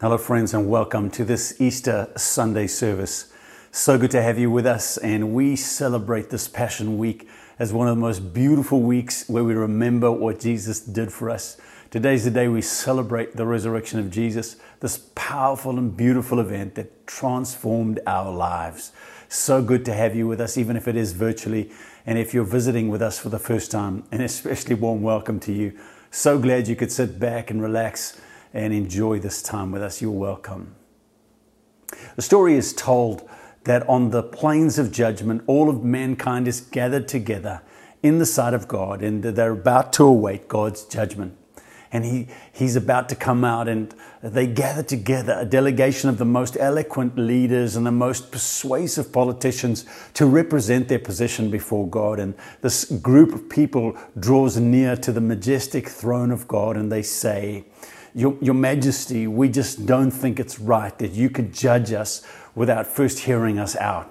Hello, friends, and welcome to this Easter Sunday service. So good to have you with us, and we celebrate this Passion Week as one of the most beautiful weeks where we remember what Jesus did for us. Today's the day we celebrate the resurrection of Jesus, this powerful and beautiful event that transformed our lives. So good to have you with us, even if it is virtually. And if you're visiting with us for the first time, an especially warm welcome to you. So glad you could sit back and relax and enjoy this time with us. You're welcome. The story is told that on the plains of judgment, all of mankind is gathered together in the sight of God and they're about to await God's judgment. And he, he's about to come out, and they gather together a delegation of the most eloquent leaders and the most persuasive politicians to represent their position before God. And this group of people draws near to the majestic throne of God, and they say, your, your Majesty, we just don't think it's right that you could judge us without first hearing us out.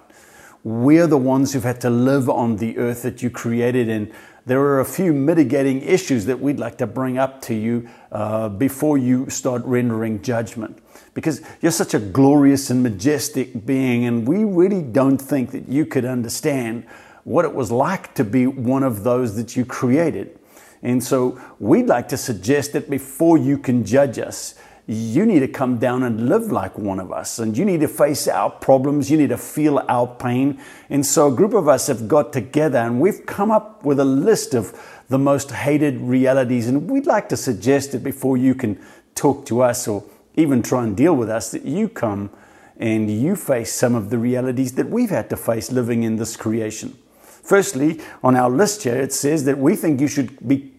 We're the ones who've had to live on the earth that you created, and there are a few mitigating issues that we'd like to bring up to you uh, before you start rendering judgment. Because you're such a glorious and majestic being, and we really don't think that you could understand what it was like to be one of those that you created. And so we'd like to suggest that before you can judge us, you need to come down and live like one of us. And you need to face our problems. You need to feel our pain. And so a group of us have got together and we've come up with a list of the most hated realities. And we'd like to suggest that before you can talk to us or even try and deal with us, that you come and you face some of the realities that we've had to face living in this creation. Firstly, on our list here, it says that we think you should be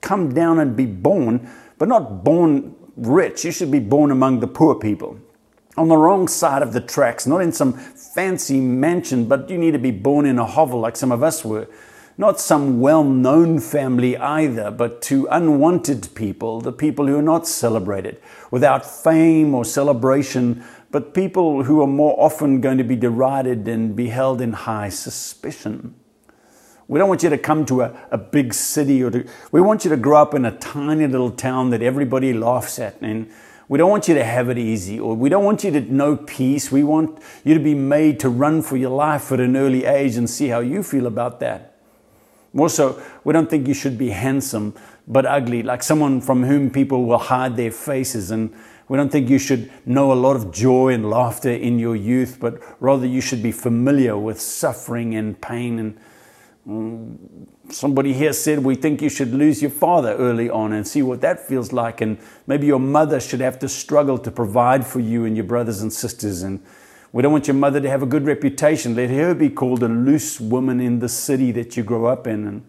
come down and be born, but not born rich. You should be born among the poor people. On the wrong side of the tracks, not in some fancy mansion, but you need to be born in a hovel like some of us were. Not some well known family either, but to unwanted people, the people who are not celebrated, without fame or celebration, but people who are more often going to be derided and be held in high suspicion. We don't want you to come to a, a big city or to, we want you to grow up in a tiny little town that everybody laughs at. And we don't want you to have it easy or we don't want you to know peace. We want you to be made to run for your life at an early age and see how you feel about that. More so, we don't think you should be handsome but ugly, like someone from whom people will hide their faces. And we don't think you should know a lot of joy and laughter in your youth, but rather you should be familiar with suffering and pain and Mm, somebody here said we think you should lose your father early on and see what that feels like. And maybe your mother should have to struggle to provide for you and your brothers and sisters. And we don't want your mother to have a good reputation. Let her be called a loose woman in the city that you grow up in. And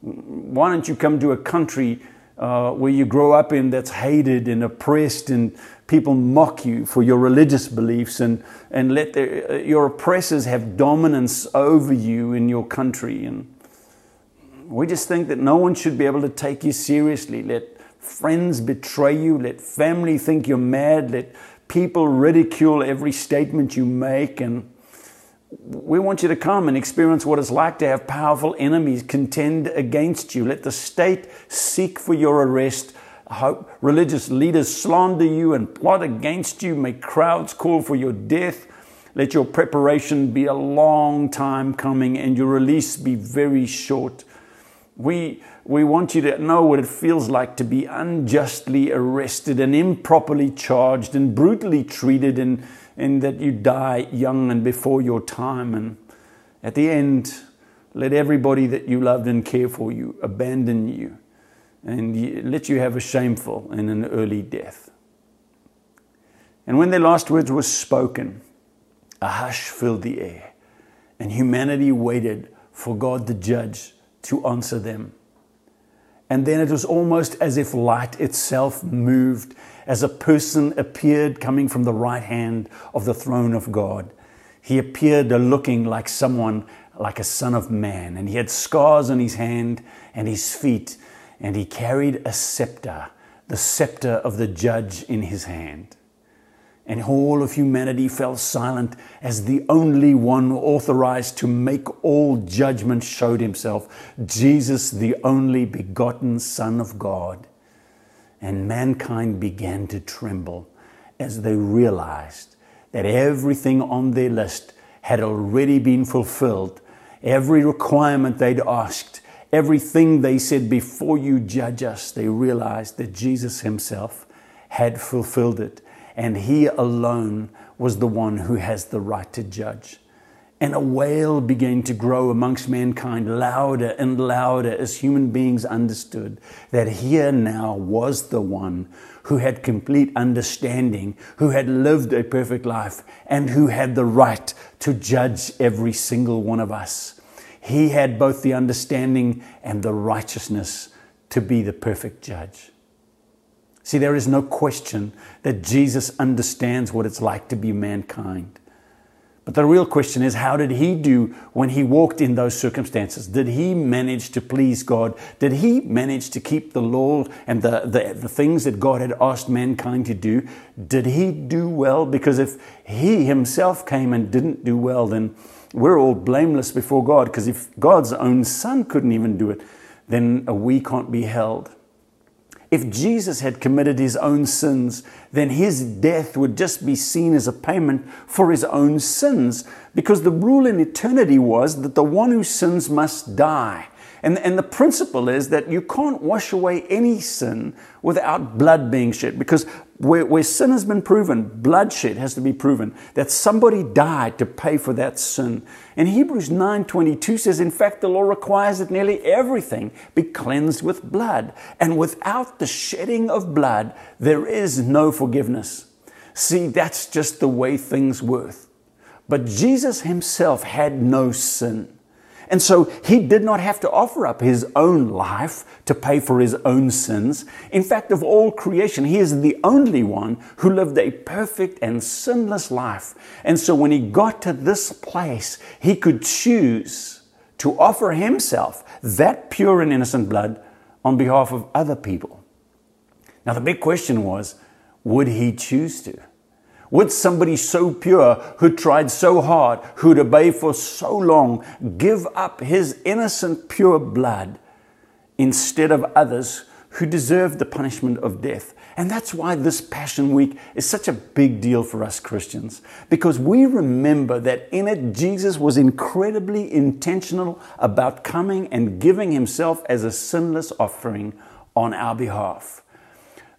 why don't you come to a country uh, where you grow up in that's hated and oppressed and people mock you for your religious beliefs and, and let their, uh, your oppressors have dominance over you in your country. And we just think that no one should be able to take you seriously. Let friends betray you. Let family think you're mad. Let people ridicule every statement you make. And we want you to come and experience what it's like to have powerful enemies contend against you. Let the state seek for your arrest hope religious leaders slander you and plot against you. May crowds call for your death. Let your preparation be a long time coming and your release be very short. We, we want you to know what it feels like to be unjustly arrested and improperly charged and brutally treated, and, and that you die young and before your time. And at the end, let everybody that you loved and cared for you abandon you and let you have a shameful and an early death. And when their last words were spoken, a hush filled the air, and humanity waited for God the judge to answer them. And then it was almost as if light itself moved as a person appeared coming from the right hand of the throne of God. He appeared looking like someone like a son of man, and he had scars on his hand and his feet and he carried a scepter, the scepter of the judge in his hand. And all of humanity fell silent as the only one authorized to make all judgment showed himself Jesus, the only begotten Son of God. And mankind began to tremble as they realized that everything on their list had already been fulfilled, every requirement they'd asked, everything they said, before you judge us, they realized that Jesus Himself had fulfilled it. And He alone was the one who has the right to judge. And a wail began to grow amongst mankind, louder and louder, as human beings understood that here now was the one who had complete understanding, who had lived a perfect life, and who had the right to judge every single one of us. He had both the understanding and the righteousness to be the perfect judge. See, there is no question that Jesus understands what it's like to be mankind. But the real question is, how did he do when he walked in those circumstances? Did he manage to please God? Did he manage to keep the law and the, the, the, things that God had asked mankind to do? Did he do well? Because if he himself came and didn't do well, then we're all blameless before God. Because if God's own son couldn't even do it, then we can't be held. If Jesus had committed his own sins, then his death would just be seen as a payment for his own sins, because the rule in eternity was that the one who sins must die. And, and the principle is that you can't wash away any sin without blood being shed, because where, where sin has been proven, bloodshed has to be proven that somebody died to pay for that sin. And Hebrews 9:22 says, in fact, the law requires that nearly everything be cleansed with blood, and without the shedding of blood, there is no forgiveness. See, that's just the way things work. But Jesus himself had no sin. And so he did not have to offer up his own life to pay for his own sins. In fact, of all creation, he is the only one who lived a perfect and sinless life. And so when he got to this place, he could choose to offer himself that pure and innocent blood on behalf of other people. Now, the big question was would he choose to? Would somebody so pure, who tried so hard, who'd obey for so long, give up his innocent, pure blood instead of others who deserved the punishment of death? And that's why this Passion Week is such a big deal for us Christians, because we remember that in it, Jesus was incredibly intentional about coming and giving himself as a sinless offering on our behalf.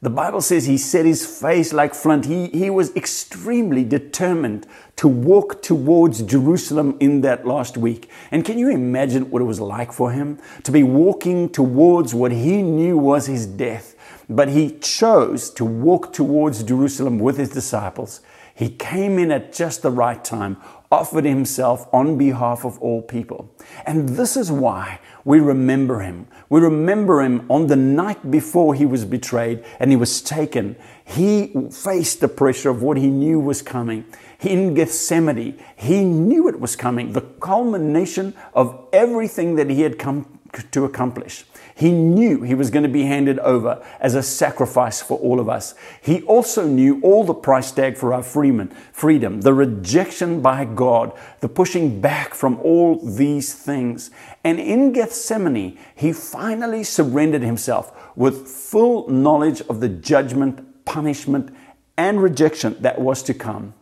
The Bible says he set his face like flint. He, he was extremely determined to walk towards Jerusalem in that last week. And can you imagine what it was like for him to be walking towards what he knew was his death? But he chose to walk towards Jerusalem with his disciples. He came in at just the right time, offered himself on behalf of all people. And this is why we remember him. We remember him on the night before he was betrayed and he was taken. He faced the pressure of what he knew was coming. In Gethsemane, he knew it was coming, the culmination of everything that he had come to accomplish. He knew he was going to be handed over as a sacrifice for all of us. He also knew all the price tag for our freedom, freedom, the rejection by God, the pushing back from all these things. And in Gethsemane, he finally surrendered himself with full knowledge of the judgment, punishment, and rejection that was to come.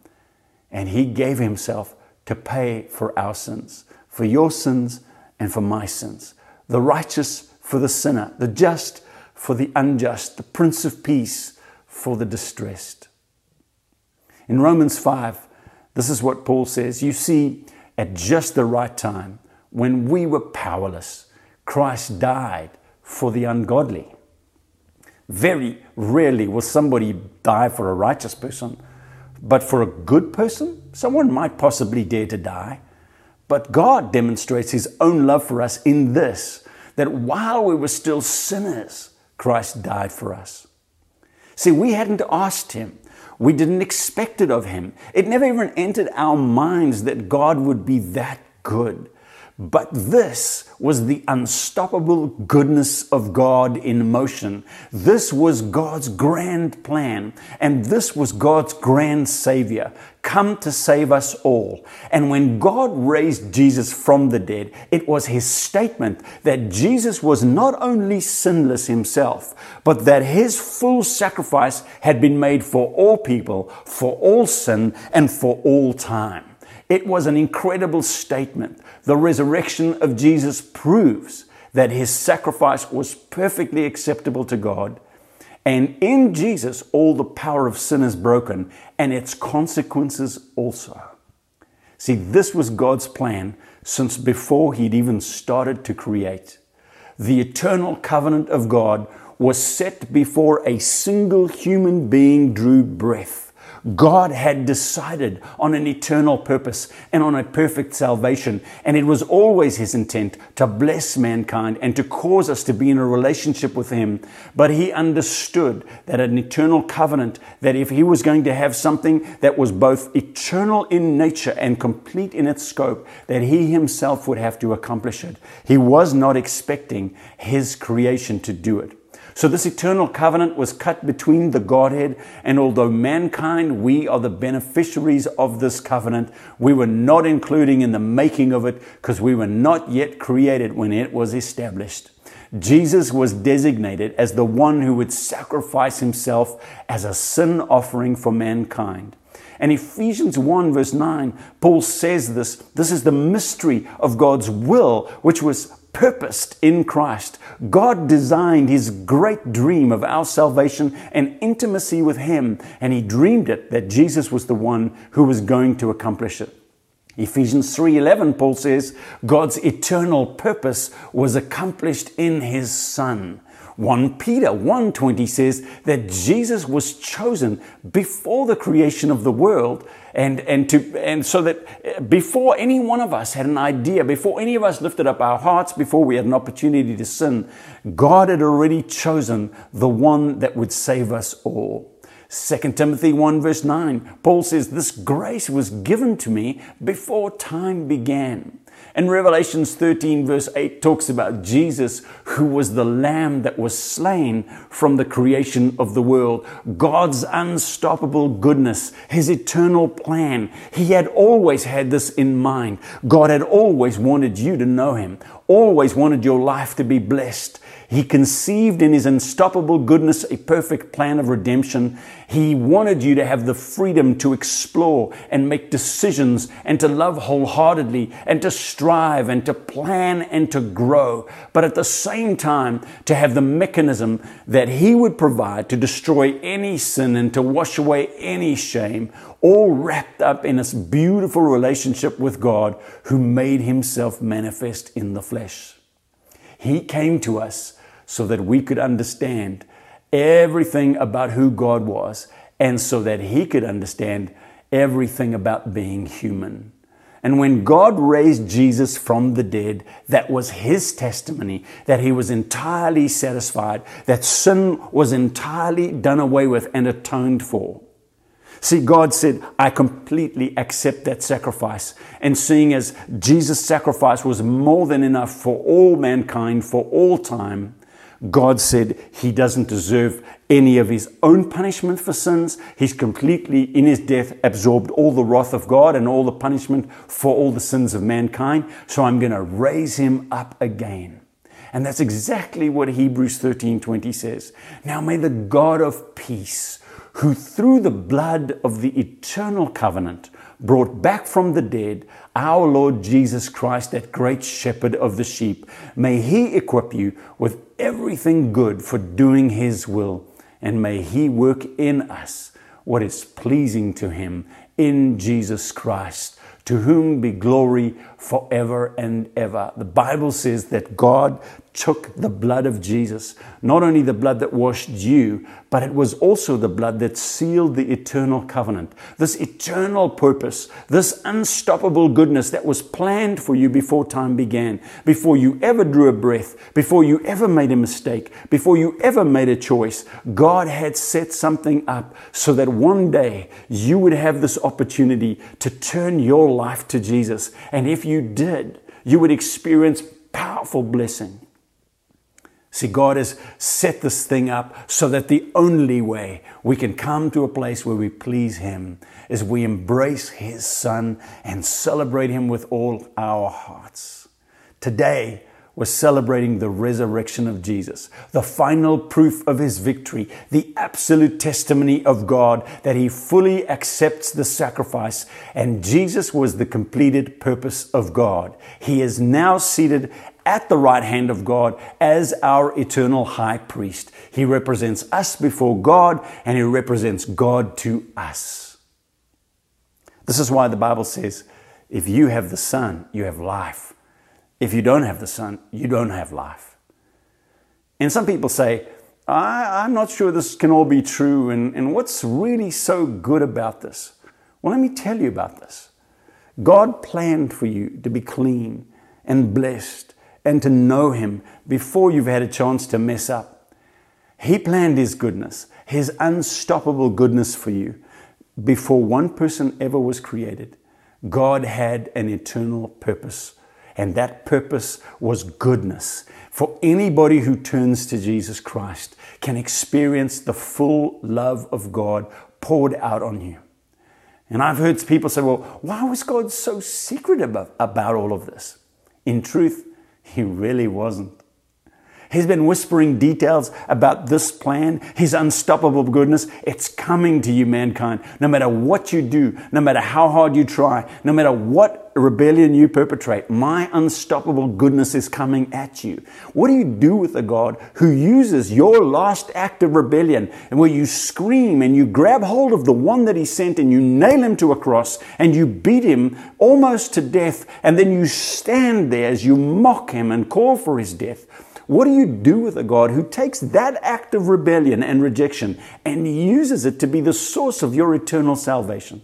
And he gave himself to pay for our sins, for your sins and for my sins. The righteous for the sinner, the just for the unjust, the Prince of Peace for the distressed. In Romans 5, this is what Paul says You see, at just the right time, when we were powerless, Christ died for the ungodly. Very rarely will somebody die for a righteous person, but for a good person, someone might possibly dare to die. But God demonstrates his own love for us in this that while we were still sinners, Christ died for us. See, we hadn't asked him. We didn't expect it of him. It never even entered our minds that God would be that good. But this was the unstoppable goodness of God in motion. This was God's grand plan. And this was God's grand Savior, come to save us all. And when God raised Jesus from the dead, it was his statement that Jesus was not only sinless himself, but that his full sacrifice had been made for all people, for all sin, and for all time. It was an incredible statement. The resurrection of Jesus proves that his sacrifice was perfectly acceptable to God. And in Jesus, all the power of sin is broken and its consequences also. See, this was God's plan since before he'd even started to create. The eternal covenant of God was set before a single human being drew breath. God had decided on an eternal purpose and on a perfect salvation. And it was always His intent to bless mankind and to cause us to be in a relationship with Him. But He understood that an eternal covenant, that if He was going to have something that was both eternal in nature and complete in its scope, that He Himself would have to accomplish it. He was not expecting His creation to do it. So this eternal covenant was cut between the Godhead, and although mankind, we are the beneficiaries of this covenant, we were not including in the making of it because we were not yet created when it was established. Jesus was designated as the one who would sacrifice himself as a sin offering for mankind. And Ephesians 1 verse 9, Paul says this, this is the mystery of God's will, which was purposed in Christ. God designed his great dream of our salvation and intimacy with him, and he dreamed it that Jesus was the one who was going to accomplish it. Ephesians 3:11 Paul says God's eternal purpose was accomplished in his son. 1 Peter 1:20 says that Jesus was chosen before the creation of the world and and to and so that eh, before any one of us had an idea before any of us lifted up our hearts before we had an opportunity to sin God had already chosen the one that would save us all. 2 Timothy 1 verse 9 Paul says this grace was given to me before time began and Revelations 13, verse 8, talks about Jesus, who was the lamb that was slain from the creation of the world. God's unstoppable goodness, his eternal plan. He had always had this in mind. God had always wanted you to know him, always wanted your life to be blessed. He conceived in His unstoppable goodness a perfect plan of redemption. He wanted you to have the freedom to explore and make decisions and to love wholeheartedly and to strive and to plan and to grow. But at the same time, to have the mechanism that He would provide to destroy any sin and to wash away any shame, all wrapped up in this beautiful relationship with God who made Himself manifest in the flesh. He came to us so that we could understand everything about who God was and so that He could understand everything about being human. And when God raised Jesus from the dead, that was His testimony that He was entirely satisfied, that sin was entirely done away with and atoned for. See, God said, I completely accept that sacrifice. And seeing as Jesus' sacrifice was more than enough for all mankind for all time, God said he doesn't deserve any of his own punishment for sins. He's completely, in his death, absorbed all the wrath of God and all the punishment for all the sins of mankind. So I'm going to raise him up again. And that's exactly what Hebrews 13:20 says. Now may the God of peace, who through the blood of the eternal covenant brought back from the dead our Lord Jesus Christ, that great shepherd of the sheep, may he equip you with everything good for doing His will, and may He work in us what is pleasing to Him. In Jesus Christ, to whom be glory forever and ever. The Bible says that God took the blood of Jesus, not only the blood that washed you, but it was also the blood that sealed the eternal covenant. This eternal purpose, this unstoppable goodness that was planned for you before time began, before you ever drew a breath, before you ever made a mistake, before you ever made a choice. God had set something up so that one day you would have this opportunity to turn your life to Jesus. And if you did, you would experience powerful blessing. See, God has set this thing up so that the only way we can come to a place where we please Him is we embrace His Son and celebrate Him with all our hearts. Today, we're celebrating the resurrection of Jesus, the final proof of his victory, the absolute testimony of God that he fully accepts the sacrifice, and Jesus was the completed purpose of God. He is now seated at the right hand of God as our eternal high priest. He represents us before God and he represents God to us. This is why the Bible says, if you have the Son, you have life. If you don't have the Son, you don't have life. And some people say, I, am not sure this can all be true. And, and what's really so good about this? Well, let me tell you about this. God planned for you to be clean and blessed and to know Him before you've had a chance to mess up. He planned His goodness, His unstoppable goodness for you before one person ever was created. God had an eternal purpose and that purpose was goodness. For anybody who turns to Jesus Christ can experience the full love of God poured out on you. And I've heard people say, well, why was God so secret about, about all of this? In truth, He really wasn't. He's been whispering details about this plan, His unstoppable goodness. It's coming to you, mankind. No matter what you do, no matter how hard you try, no matter what rebellion you perpetrate, my unstoppable goodness is coming at you. What do you do with a God who uses your last act of rebellion and where you scream and you grab hold of the one that He sent and you nail Him to a cross and you beat Him almost to death and then you stand there as you mock Him and call for His death? What do you do with a God who takes that act of rebellion and rejection and uses it to be the source of your eternal salvation?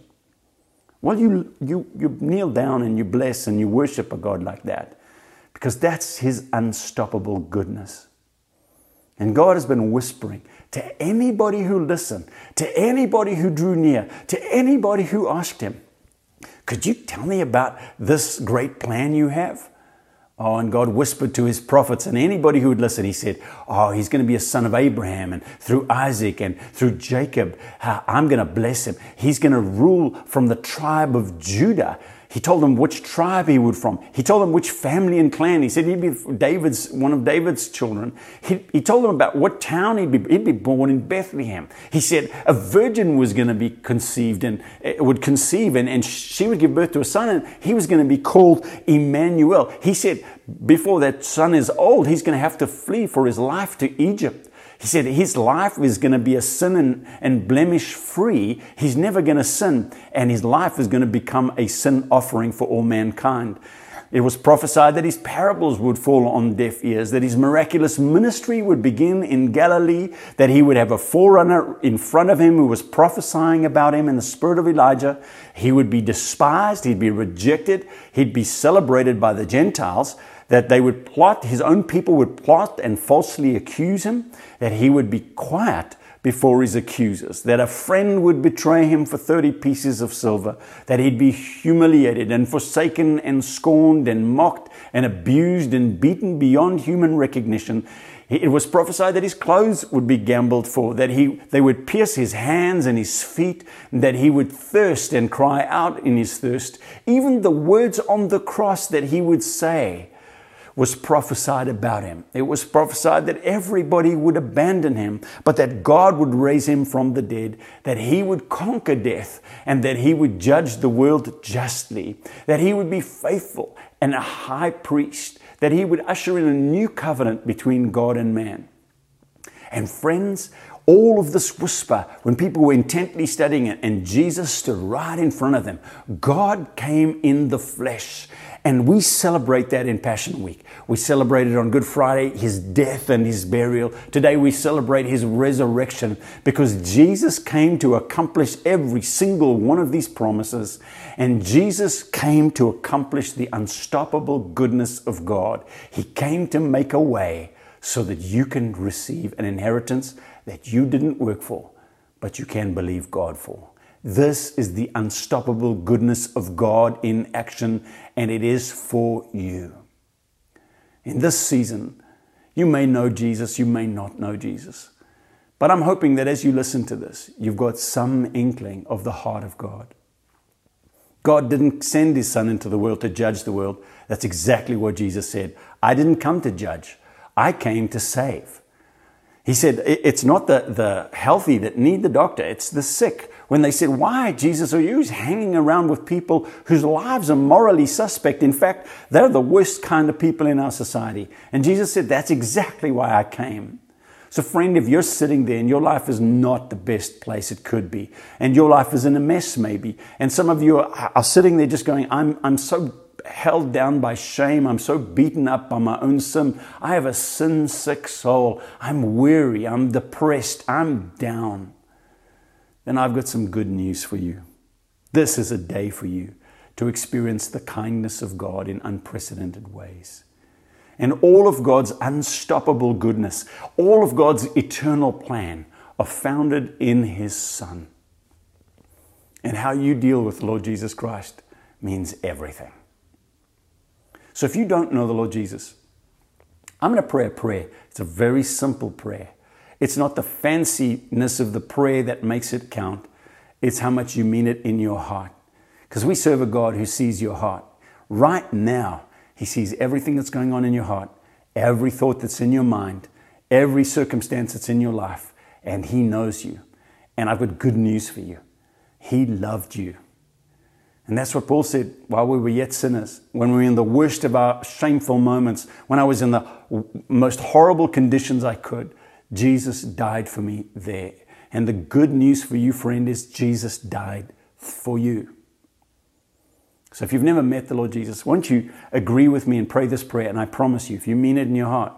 Well, you, you, you kneel down and you bless and you worship a God like that because that's His unstoppable goodness. And God has been whispering to anybody who listened, to anybody who drew near, to anybody who asked Him, Could you tell me about this great plan you have? Oh, and God whispered to his prophets and anybody who would listen, he said, Oh, he's going to be a son of Abraham and through Isaac and through Jacob, I'm going to bless him. He's going to rule from the tribe of Judah. He told them which tribe he would from. He told them which family and clan. He said he'd be David's, one of David's children. He, he told them about what town he'd be. He'd be born in Bethlehem. He said a virgin was going to be conceived and uh, would conceive and, and she would give birth to a son and he was going to be called Emmanuel. He said before that son is old, he's going to have to flee for his life to Egypt. He said his life is going to be a sin and, and blemish free. He's never going to sin, and his life is going to become a sin offering for all mankind. It was prophesied that his parables would fall on deaf ears, that his miraculous ministry would begin in Galilee, that he would have a forerunner in front of him who was prophesying about him in the spirit of Elijah. He would be despised, he'd be rejected, he'd be celebrated by the Gentiles, that they would plot, his own people would plot and falsely accuse him, that he would be quiet before his accusers, that a friend would betray him for 30 pieces of silver, that he'd be humiliated and forsaken and scorned and mocked and abused and beaten beyond human recognition. It was prophesied that his clothes would be gambled for, that he, they would pierce his hands and his feet, and that he would thirst and cry out in his thirst. Even the words on the cross that he would say, was prophesied about him. It was prophesied that everybody would abandon him, but that God would raise him from the dead, that he would conquer death, and that he would judge the world justly, that he would be faithful and a high priest, that he would usher in a new covenant between God and man. And friends, all of this whisper, when people were intently studying it and Jesus stood right in front of them, God came in the flesh and we celebrate that in Passion Week. We celebrated on Good Friday his death and his burial. Today we celebrate his resurrection because Jesus came to accomplish every single one of these promises. And Jesus came to accomplish the unstoppable goodness of God. He came to make a way so that you can receive an inheritance that you didn't work for, but you can believe God for. This is the unstoppable goodness of God in action, and it is for you. In this season, you may know Jesus, you may not know Jesus. But I'm hoping that as you listen to this, you've got some inkling of the heart of God. God didn't send his son into the world to judge the world. That's exactly what Jesus said. I didn't come to judge, I came to save. He said, It's not the, the healthy that need the doctor, it's the sick. When they said, Why, Jesus, are you hanging around with people whose lives are morally suspect? In fact, they're the worst kind of people in our society. And Jesus said, That's exactly why I came. So, friend, if you're sitting there and your life is not the best place it could be, and your life is in a mess maybe, and some of you are, are sitting there just going, I'm, I'm so held down by shame. I'm so beaten up by my own sin. I have a sin sick soul. I'm weary. I'm depressed. I'm down. Then I've got some good news for you. This is a day for you to experience the kindness of God in unprecedented ways. And all of God's unstoppable goodness, all of God's eternal plan are founded in His Son. And how you deal with Lord Jesus Christ means everything. So if you don't know the Lord Jesus, I'm going to pray a prayer. It's a very simple prayer. It's not the fanciness of the prayer that makes it count, it's how much you mean it in your heart. Because we serve a God who sees your heart. Right now, He sees everything that's going on in your heart, every thought that's in your mind, every circumstance that's in your life, and He knows you. And I've got good news for you. He loved you. And that's what Paul said while we were yet sinners, when we were in the worst of our shameful moments, when I was in the most horrible conditions I could. Jesus died for me there. And the good news for you, friend, is Jesus died for you. So if you've never met the Lord Jesus, won't you agree with me and pray this prayer? And I promise you, if you mean it in your heart,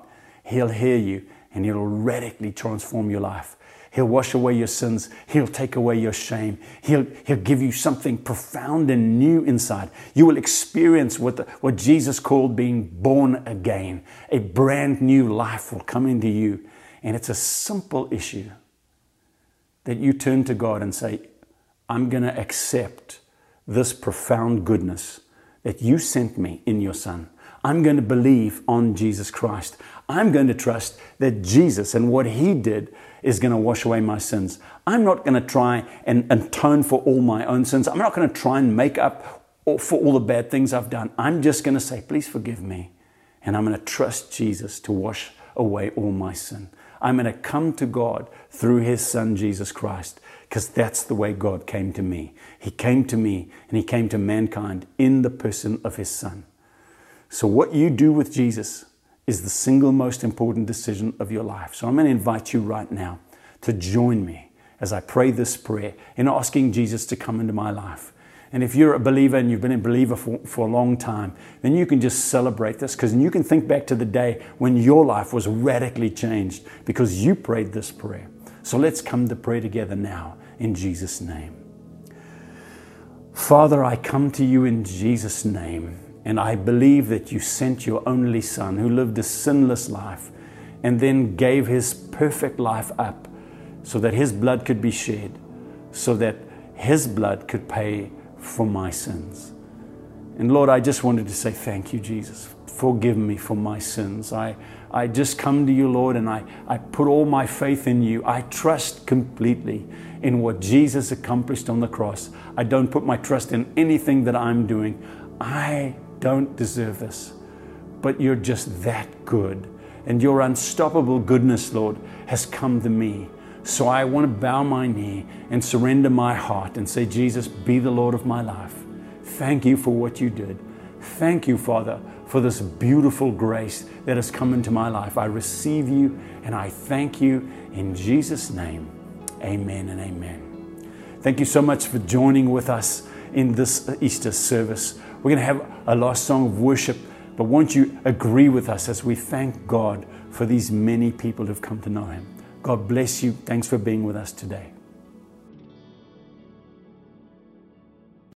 He'll hear you and He'll radically transform your life. He'll wash away your sins. He'll take away your shame. He'll, he'll give you something profound and new inside. You will experience what, the, what Jesus called being born again. A brand new life will come into you. And it's a simple issue that you turn to God and say, I'm going to accept this profound goodness that you sent me in your Son. I'm going to believe on Jesus Christ. I'm going to trust that Jesus and what He did is going to wash away my sins. I'm not going to try and atone for all my own sins. I'm not going to try and make up for all the bad things I've done. I'm just going to say, please forgive me. And I'm going to trust Jesus to wash away all my sin. I'm going to come to God through His Son, Jesus Christ, because that's the way God came to me. He came to me and He came to mankind in the person of His Son. So, what you do with Jesus is the single most important decision of your life. So I'm going to invite you right now to join me as I pray this prayer in asking Jesus to come into my life. And if you're a believer and you've been a believer for, for a long time, then you can just celebrate this because you can think back to the day when your life was radically changed because you prayed this prayer. So let's come to pray together now in Jesus' name. Father, I come to you in Jesus' name. And I believe that you sent your only Son who lived a sinless life and then gave his perfect life up so that his blood could be shed, so that his blood could pay for my sins. And Lord, I just wanted to say thank you, Jesus. Forgive me for my sins. I, I just come to you, Lord, and I, I put all my faith in you. I trust completely in what Jesus accomplished on the cross. I don't put my trust in anything that I'm doing. I don't deserve this, but you're just that good. And your unstoppable goodness, Lord, has come to me. So I want to bow my knee and surrender my heart and say, Jesus, be the Lord of my life. Thank you for what you did. Thank you, Father, for this beautiful grace that has come into my life. I receive you and I thank you in Jesus' name. Amen and amen. Thank you so much for joining with us in this Easter service. We're going to have a last song of worship, but won't you agree with us as we thank God for these many people who've come to know Him? God bless you. Thanks for being with us today.